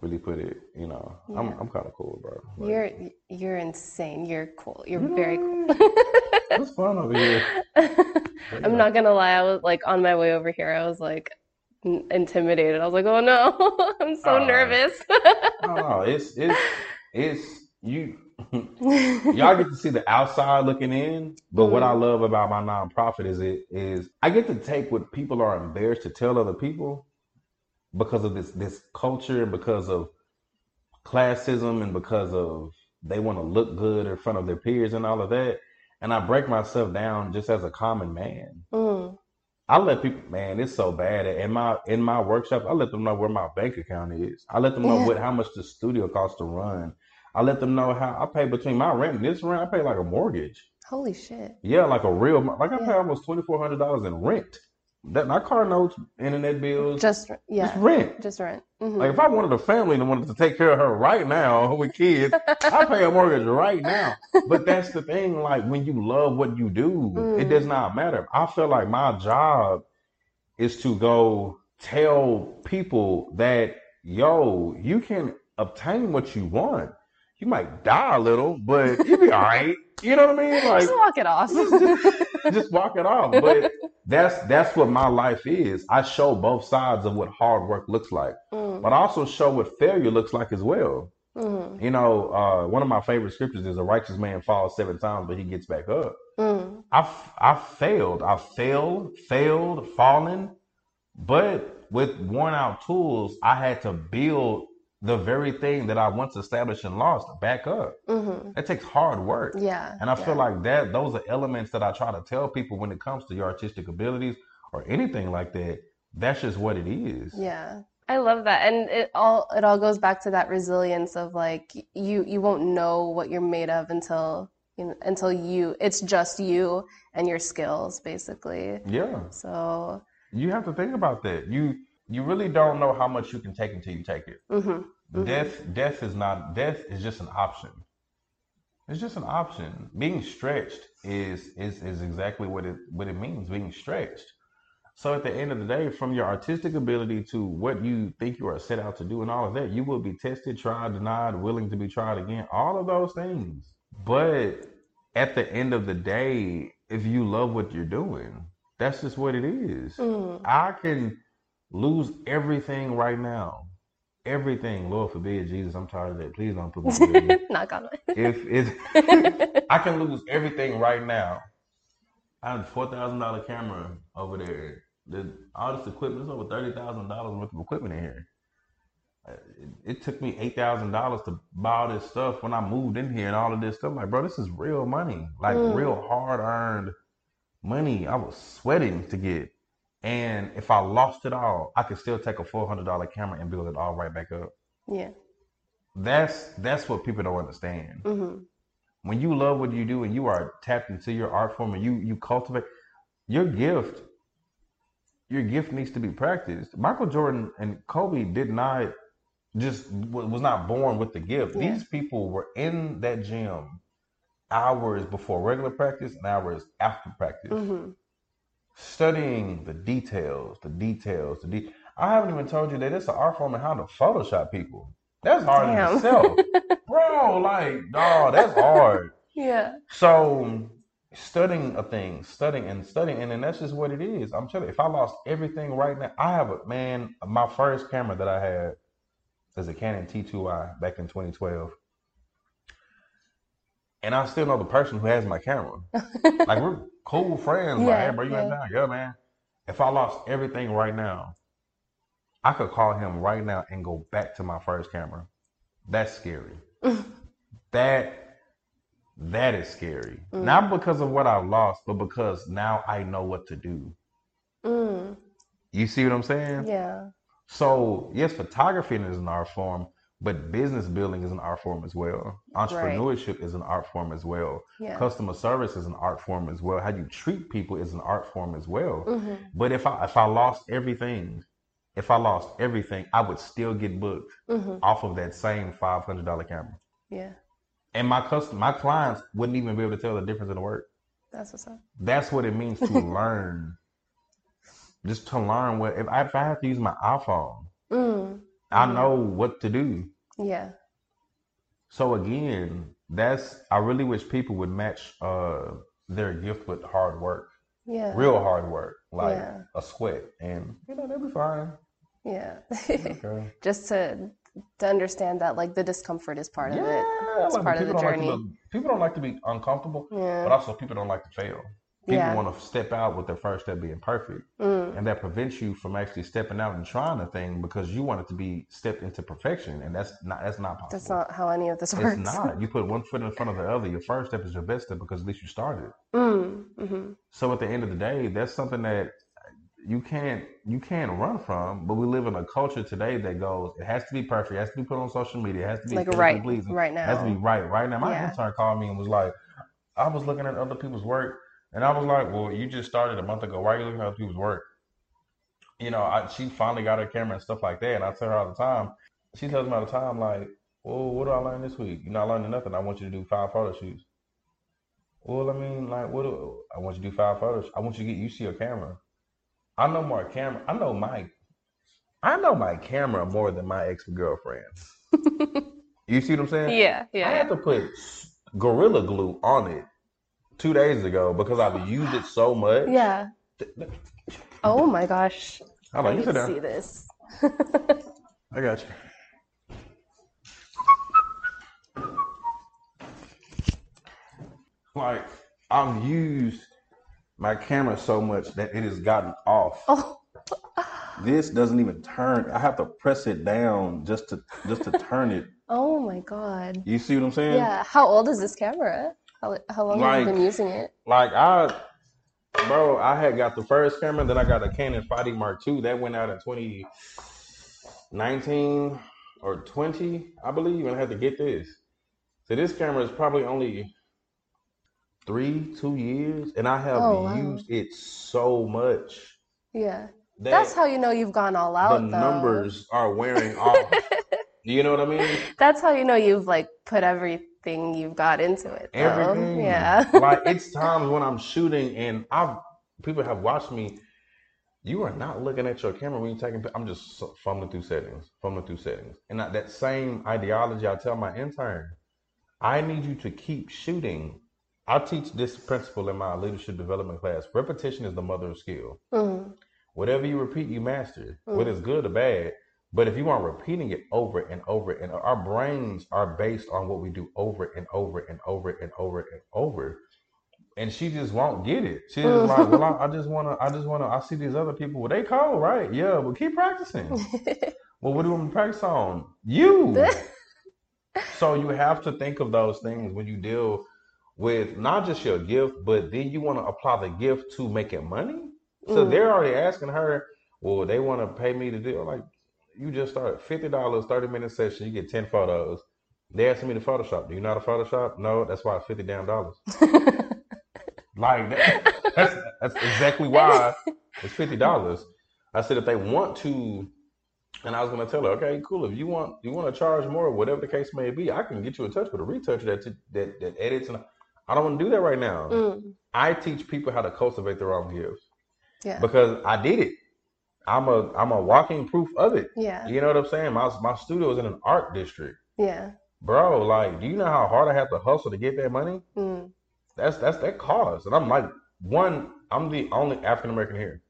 really put it. You know, I'm I'm kind of cool, bro. Like, You're you're insane. You're cool. You're very cool. It's fun over here. I'm not gonna lie. I was like on my way over here. I was like n- intimidated. I was like, oh no, I'm so Uh, nervous. No, it's it's it's you. y'all get to see the outside looking in but what i Mm. love about my nonprofit is it is i get to take what people are embarrassed to tell other people because of this this culture and because of classism and because of they want to look good in front of their peers and all of that and i break myself down just as a common man Mm. I let people, man, it's so bad. In my in my workshop, I let them know where my bank account is. I let them know Yeah. what how much the studio costs to run. I let them know how I pay between my rent and this rent. I pay like a mortgage. Holy shit. Yeah, like a real like I pay almost twenty four hundred dollars in rent. That not car notes, internet bills, Just just yeah, rent. just rent. Mhm. Like if I wanted a family and wanted to take care of her right now with kids, I pay a mortgage right now. But that's the thing, like when you love what you do, it Mm. does not matter. I feel like my job is to go tell people that yo, you can obtain what you want. You might die a little, but you'll be all right. You know what I mean? Like just walk it off. just walk it off. But that's that's what my life is. I show both sides of what hard work looks like, Mm, but I also show what failure looks like as well. mm, You know, uh, one of my favorite scriptures is a righteous man falls seven times, but he gets back up. mm, I I failed. I failed, failed, fallen, but with worn out tools, I had to build the very thing that I once established and lost back up. mhm. It takes hard work. Yeah. And I yeah. feel like that those are elements that I try to tell people when it comes to your artistic abilities or anything like that. That's just what it is. Yeah. I love that. And it all it all goes back to that resilience of like you you won't know what you're made of until you know, until you it's just you and your skills basically. Yeah. So, You have to think about that. You you really don't know how much you can take until you take it. mhm. Mhm. Death death is not death is just an option. It's just an option. Being stretched is is is exactly what it what it means, being stretched. So at the end of the day, from your artistic ability to what you think you are set out to do and all of that, you will be tested, tried, denied, willing to be tried again, all of those things. But at the end of the day, if you love what you're doing, that's just what it is. Mm. I can lose everything right now. Everything. Lord forbid, Jesus, I'm tired of that. Please don't put me through it. Knock on If it's. I can lose everything right now. I have a four thousand dollar camera over there. The, all this equipment is over thirty thousand dollars worth of equipment in here. Uh, It, it took me eight thousand dollars to buy all this stuff when I moved in here and all of this stuff. Like, bro, this is real money, like Mm. real hard earned money. I was sweating to get, and if I lost it all, I could still take a four hundred dollar camera and build it all right back up. Yeah. That's that's what people don't understand Mhm. when you love what you do and you are tapped into your art form and you you cultivate your gift your gift needs to be practiced michael jordan and kobe did not just was not born with the gift Yeah. these people were in that gym hours before regular practice and hours after practice Mhm. Studying the details the details the de- i haven't even told you that it's an art form and how to photoshop people that's hard in Damn. itself bro like no that's hard Yeah. so studying a thing, studying and studying, and then that's just what it is. I'm telling you, if I lost everything right now, I have a man. My first camera that I had is a Canon T2i back in 2012, and I still know the person who has my camera. Like we're cool friends. like, Yeah, hey, bro, you yeah. in town? Yeah, man. If I lost everything right now, I could call him right now and go back to my first camera. That's scary. that that is scary. Mm. Not because of what I've lost, but because now I know what to do. Mm. You see what I'm saying? Yeah. So yes, photography is an art form, but business building is an art form as well. Entrepreneurship is an art form as well. Yeah. Customer service is an art form as well. How you treat people is an art form as well. Mhm. But if I if I lost everything, if I lost everything, I would still get booked Mhm. off of that same five hundred dollar camera. Yeah. And my custom my clients wouldn't even be able to tell the difference in the work. That's what's up. That's what it means to learn. Just to learn what if I, if I have to use my iPhone, Mm. I Mhm. know what to do. Yeah. So again, that's I really wish people would match uh their gift with hard work, Yeah. real hard work, like Yeah. a sweat, and you know they'll be fine. Yeah. Okay. Just to to understand that like the discomfort is part of it. Yeah, It's like, part of the don't like journey. look- people don't like to be uncomfortable, yeah. but also people don't like to fail. People Yeah. want to step out with their first step being perfect, Mm. and that prevents you from actually stepping out and trying a thing because you want it to be stepped into perfection, and that's not that's not possible. That's not how any of this works. It's not. You put one foot in front of the other. Your first step is your best step because at least you started. Mm. hmm So at the end of the day, that's something that you can't you can't run from. But we live in a culture today that goes, it has to be perfect, it has to be put on social media, it has to be like right, pleasing, right it has to be now. right right now. My Yeah. intern called me and was like, I was looking at other people's work, and I was like, well, you just started a month ago. Why are you looking at other people's work? You know, I, she finally got her camera and stuff like that, and I tell her all the time. She tells me all the time, like, well, what do I learn this week? You're not learning nothing. I want you to do five photo shoots. Well, I mean, like, what? Do, I want you to do five photos. I want you to get used to your camera. I know more camera. I know my, I know my camera more than my ex girlfriend. You see what I'm saying? yeah, yeah. I had to put gorilla glue on it two days ago because I've used it so much. Yeah. Oh my gosh. I'm I like, you need sit down. see this. I got you. Like I've used my camera so much that it has gotten off. Oh. This doesn't even turn. I have to press it down just to just to turn it. Oh my god. You see what I'm saying? Yeah. How old is this camera? How, how long have you Like- been using it? Like I, bro, I had got the first camera, then I got a Canon 5D Mark II that went out in 2019 or 20, I believe, and I had to get this. So this camera is probably only three, two years, and I have Oh, wow. used it so much Yeah. that That's how you know you've gone all the out, though. numbers are wearing off. You know what I mean? That's how you know you've like put everything you've got into it, though. Everything. Yeah. like it's times when I'm shooting and I've people have watched me. You are not looking at your camera when you're taking. I'm just fumbling through settings, fumbling through settings, and that, same ideology I tell my intern. I need you to keep shooting. I teach this principle in my leadership development class. Repetition is the mother of skill. Mhm. Whatever you repeat, you master, whether it's good or bad. But if you aren't repeating it over and over, and our brains are based on what we do over and over and over and over and over, and she just won't get it. She's just like, "Well, I, I just wanna, I just wanna, I see these other people. Well, they cold, right? Yeah, but keep practicing. well, what do you want to practice on? You. So you have to think of those things when you deal with not just your gift, but then you want to apply the gift to making money. So Mm. they're already asking her, well, they want to pay me to do like you just start fifty dollars, thirty minute session, you get ten photos. They asking me to Photoshop. Do you know how to Photoshop? No, that's why it's fifty damn dollars. Like that, that's that's exactly why it's fifty dollars. I said if they want to, and I was gonna tell her, okay, cool. If you want you want to charge more, whatever the case may be, I can get you in touch with a retoucher that that that edits. And I don't want to do that right now. Mm. I teach people how to cultivate their own gifts Yeah. because I did it. I'm a I'm a walking proof of it. Yeah. You know what I'm saying? My my studio is in an art district, Yeah. bro. Like, do you know how hard I have to hustle to get that money? Mm. That's that's that cost. And I'm like, one, I'm the only African American here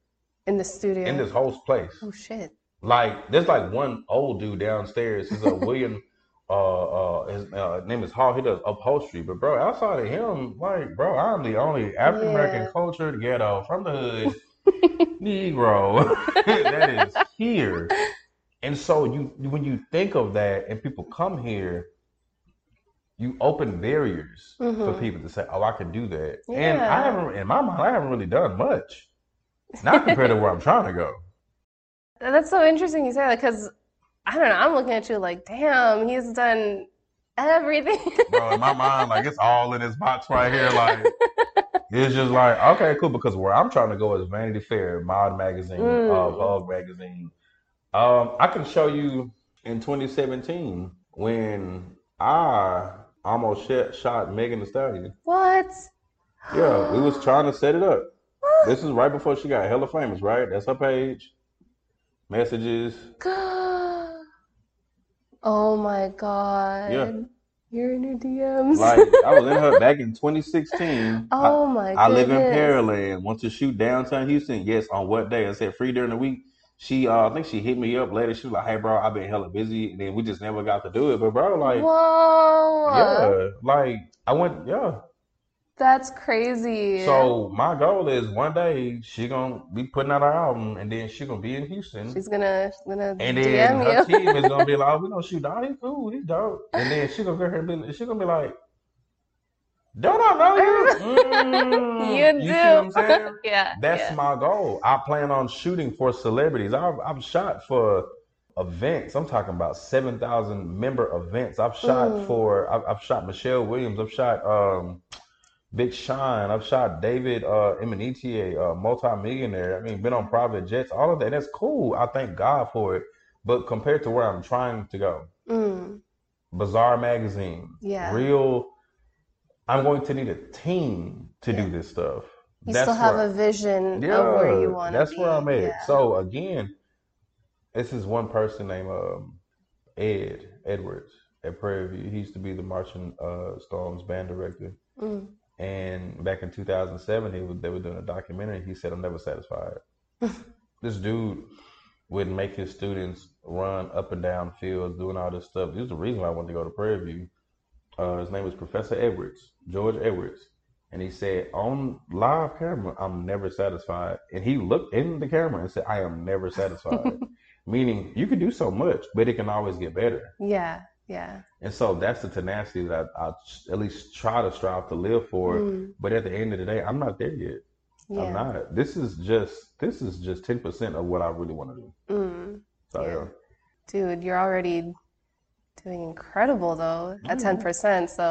In the studio. in this whole place. Oh shit. Like, there's like one old dude downstairs. He's a William. Uh, uh, his uh, name is Hall. He does upholstery. But bro, outside of him, like, bro, I'm the only African American Yeah. cultured ghetto from the hood Negro that is here. And so you, when you think of that, and people come here, you open barriers for Mhm. people to say, "Oh, I can do that." And I haven't, in my mind, I haven't really done much. Not compared to where I'm trying to go. That's so interesting you say that because I don't know. I'm looking at you like, damn, he's done everything. bro. In my mind, like it's all in this box right here. Like it's just like okay, cool. Because where I'm trying to go is Vanity Fair, Mod Magazine, uh, Mm. Vogue Magazine. Um, I can show you in 2017 when I almost shot, shot Megan Thee Stallion. what? Yeah, we was trying to set it up. This is right before she got hella famous, right? That's her page. Messages. Oh my god. Yeah. You're in your DMs. Like I was in her back in 2016. Oh my god. I live in. Pearland. Want to shoot downtown Houston? Yes. On what day? I said free during the week. She, uh, I think she hit me up later. She was like, "Hey, bro, I've been hella busy," and then we just never got to do it. But bro, like, Whoa. yeah, like I went, yeah. That's crazy. So my goal is one day she gonna be putting out her album, and then she gonna be in Houston, she's gonna she's gonna and then DM her you. team is gonna be like, "Oh, we gonna shoot. Dog, he's cool, he's dope." And then she gonna go here and be, she gonna be like, Don't I know you? Mm, You see what I'm do. yeah. That's yeah. my goal. I plan on shooting for celebrities. I've, I've shot for events. I'm talking about 7,000 member events. I've shot Mm. for, I've, I've shot Michelle Williams. I've shot um, Big Sean. I've shot David uh, Emanitier, uh, multi-millionaire. I mean, been on private jets, all of that. That's cool. I thank God for it. But compared to where I'm trying to go, Mm, Bazaar Magazine, Yeah. real, I'm going to need a team to Yeah. do this stuff. you That's still have where- a vision of where you want to be. that's where I'm at. Yeah. So again, this is one person named um, Ed Edwards at Prairie View. He used to be the Marching uh, Storms band director. Mm. And back in 2007, he was, they were doing a documentary. He said, "I'm never satisfied." this dude would make his students run up and down fields, doing all this stuff. This is the reason why I wanted to go to Prairie View. Uh, his name was Professor Edwards, George Edwards. And he said, on live camera, I'm never satisfied. And he looked in the camera and said, I am never satisfied. Meaning, you can do so much, but it can always get better. Yeah. Yeah. And so that's the tenacity that I, I at least try to strive to live for. Mm, But at the end of the day, I'm not there yet. I'm not. This is just this is just ten percent of what I really want to do. Mm. So Yeah. yeah. Dude, you're already doing incredible though at Mhm. ten percent. So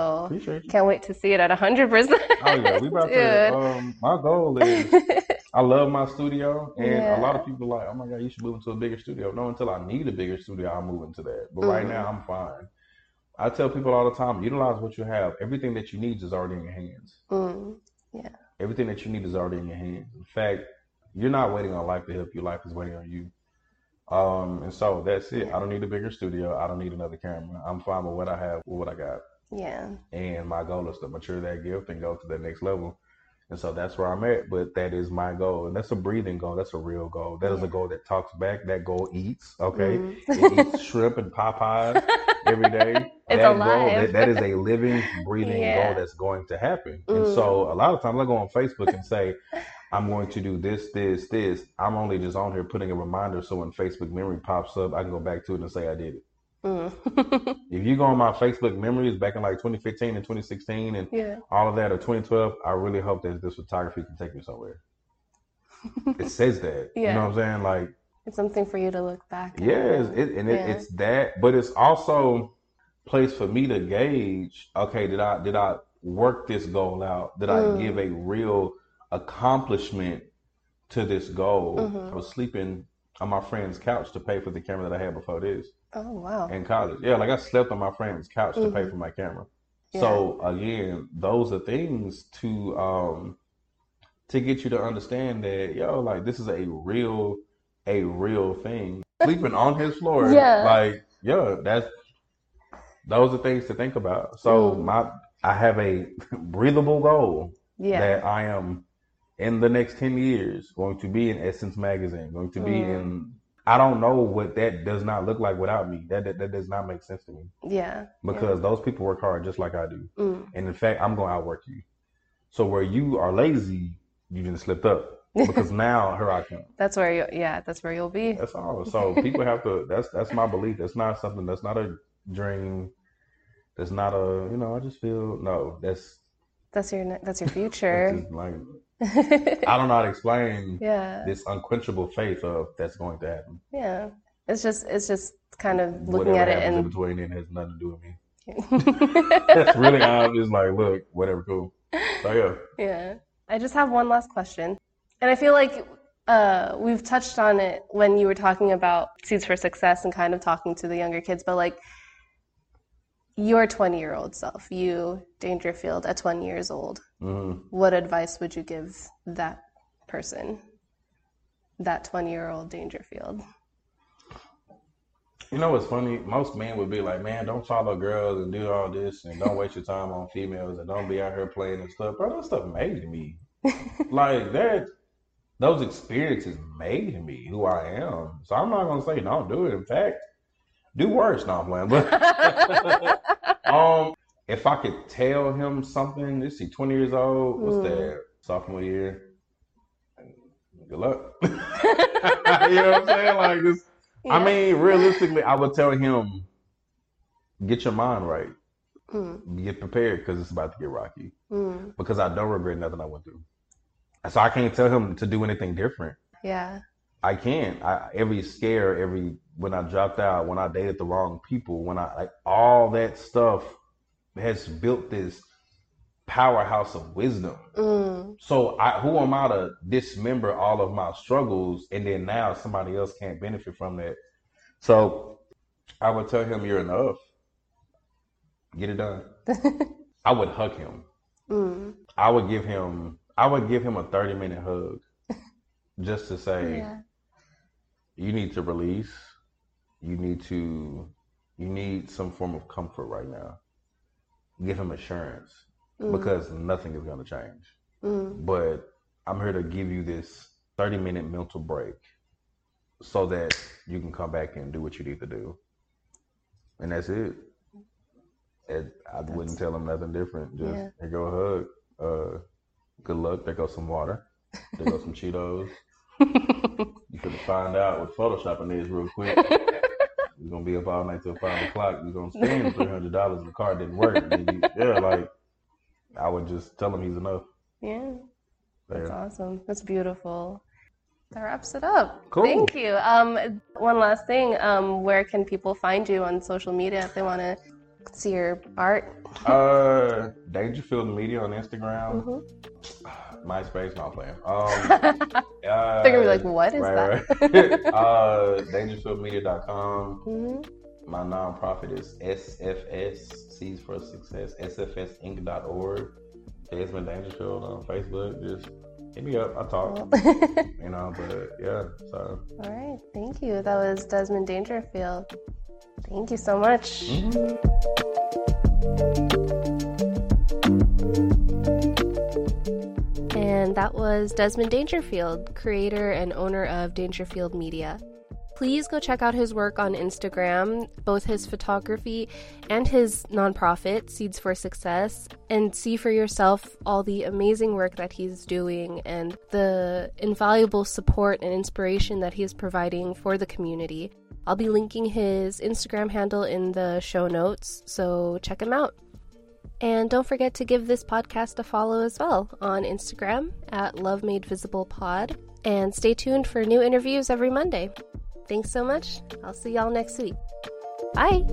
can't wait to see it at hundred percent. Oh yeah, we about to. Um, my goal is I love my studio, and a lot of people are like, oh my god, you should move into a bigger studio. No, until I need a bigger studio, I'll move into that. But right Mhm. now, I'm fine. I tell people all the time, utilize what you have. Everything that you need is already in your hands. Mm, Everything that you need is already in your hands. In fact, you're not waiting on life to help you. Life is waiting on you. Um, and so that's it. I don't need a bigger studio. I don't need another camera. I'm fine with what I have, with what I got. yeah. And my goal is to mature that gift and go to the next level. And so that's where I'm at. But that is my goal. And that's a breathing goal. That's a real goal. That is a goal that talks back. That goal eats. Okay. Mm. It eats shrimp and Popeyes every day. It's that alive. Goal, that, that is a living, breathing Yeah. goal that's going to happen. And so a lot of times I go on Facebook and say, I'm going to do this, this, this. I'm only just on here putting a reminder so when Facebook memory pops up, I can go back to it and say I did it. Mm. If you go on my Facebook memories back in like 2015 and 2016 and yeah. all of that or 2012, I really hope that this photography can take me somewhere. It says that. You know what I'm saying? Like, It's something for you to look back at. yes, it, and it, Yeah. it's that, but it's also place for me to gauge. Okay, did I did I work this goal out? Did I Mm. give a real accomplishment to this goal? Mhm. I was sleeping on my friend's couch to pay for the camera that I had before this Oh wow. in college. Yeah, like I slept on my friend's couch to pay Mhm. for my camera. Yeah. So again, those are things to um to get you to understand that yo, like this is a real a real thing. Sleeping on his floor, Yeah. like yeah, that's those are things to think about. So Mm. my I have a breathable goal Yeah. that I am in the next 10 years going to be in Essence magazine, going to be Mm. in I don't know what that does not look like without me. That that, that does not make sense to me Yeah. because those people work hard just like I do. Mm. And in fact, I'm going to outwork you. So where you are lazy, you just slipped up because now here I come. That's where you. Yeah. That's where you'll be. That's all. So people have to. That's that's my belief. That's not something. That's not a dream. That's not a. You know. I just feel no. That's That's your. That's your future. like I don't know how to explain yeah. this unquenchable faith of that's going to happen. Yeah. It's just. It's just kind of looking Whatever at it happens in and. between then has nothing to do with me. That's really I'm just like, look, whatever, cool. So yeah. Yeah. I just have one last question. And I feel like uh, we've touched on it when you were talking about Seeds for Success and kind of talking to the younger kids, but like your 20 year old self, you, Dangerfield, at 20 years old, hmm what advice would you give that person, that 20 year old Dangerfield? You know what's funny? Most men would be like, man, don't follow girls and do all this and don't waste your time on females and don't be out here playing and stuff. Bro, that stuff made me. like that those experiences made me who I am. So I'm not gonna say don't do it. In fact, do worse. No, I'm playing. But um if I could tell him something, let's see, 20 years old, what's Mm. that? Sophomore year. Good luck. you know what I'm saying? Like this I mean, realistically, I would tell him, get your mind right. Mm. Get prepared because it's about to get rocky. Mm. Because I don't regret nothing I went through. So I can't tell him to do anything different. Yeah. I can't. I, every scare, every when I dropped out, when I dated the wrong people, when I like all that stuff has built this powerhouse of wisdom. Mm. So I, who am I to dismember all of my struggles and then now somebody else can't benefit from that? So I would tell him you're enough. Get it done. I would hug him. Mm. I would give him I would give him a 30 minute hug just to say Yeah. You need to release. You need to you need some form of comfort right now. Give him assurance Mm. because nothing is going to change. Mm. But I'm here to give you this 30 minute mental break so that you can come back and do what you need to do. And that's it. And I wouldn't tell him nothing different. Just Yeah. here go a hug. Uh, good luck. There goes some water. There goes some Cheetos. You could find out what photoshopping is real quick. You're gonna be up all night till five o'clock. You're gonna spend three hundred dollars. The car didn't work. You- yeah, like I would just tell him he's enough. yeah. That's awesome. That's beautiful. That wraps it up. Cool. Thank you. Um, one last thing. Um, where can people find you on social media if they want to see your art? Uh, Dangerfield Media on Instagram, Mhm. MySpace. Not playing. Um, uh, They're gonna be like, "What is right, that?" right. uh, DangerfieldMedia.com. Mhm. My nonprofit is SFS Seeds for Success. SFSinc.org. Desmun Dangerfield on Facebook. Just hit me up. I talk. You know, but yeah. So. All right. Thank you. That was Desmun Dangerfield. Thank you so much. And that was Desmun Dangerfield, creator and owner of Dangerfield Media. Please go check out his work on Instagram, both his photography and his nonprofit, Seeds for Success, and see for yourself all the amazing work that he's doing and the invaluable support and inspiration that he is providing for the community. I'll be linking his Instagram handle in the show notes, so check him out. And don't forget to give this podcast a follow as well on Instagram at Love Made Visible Pod. And stay tuned for new interviews every Monday. Thanks so much. I'll see y'all next week. Bye.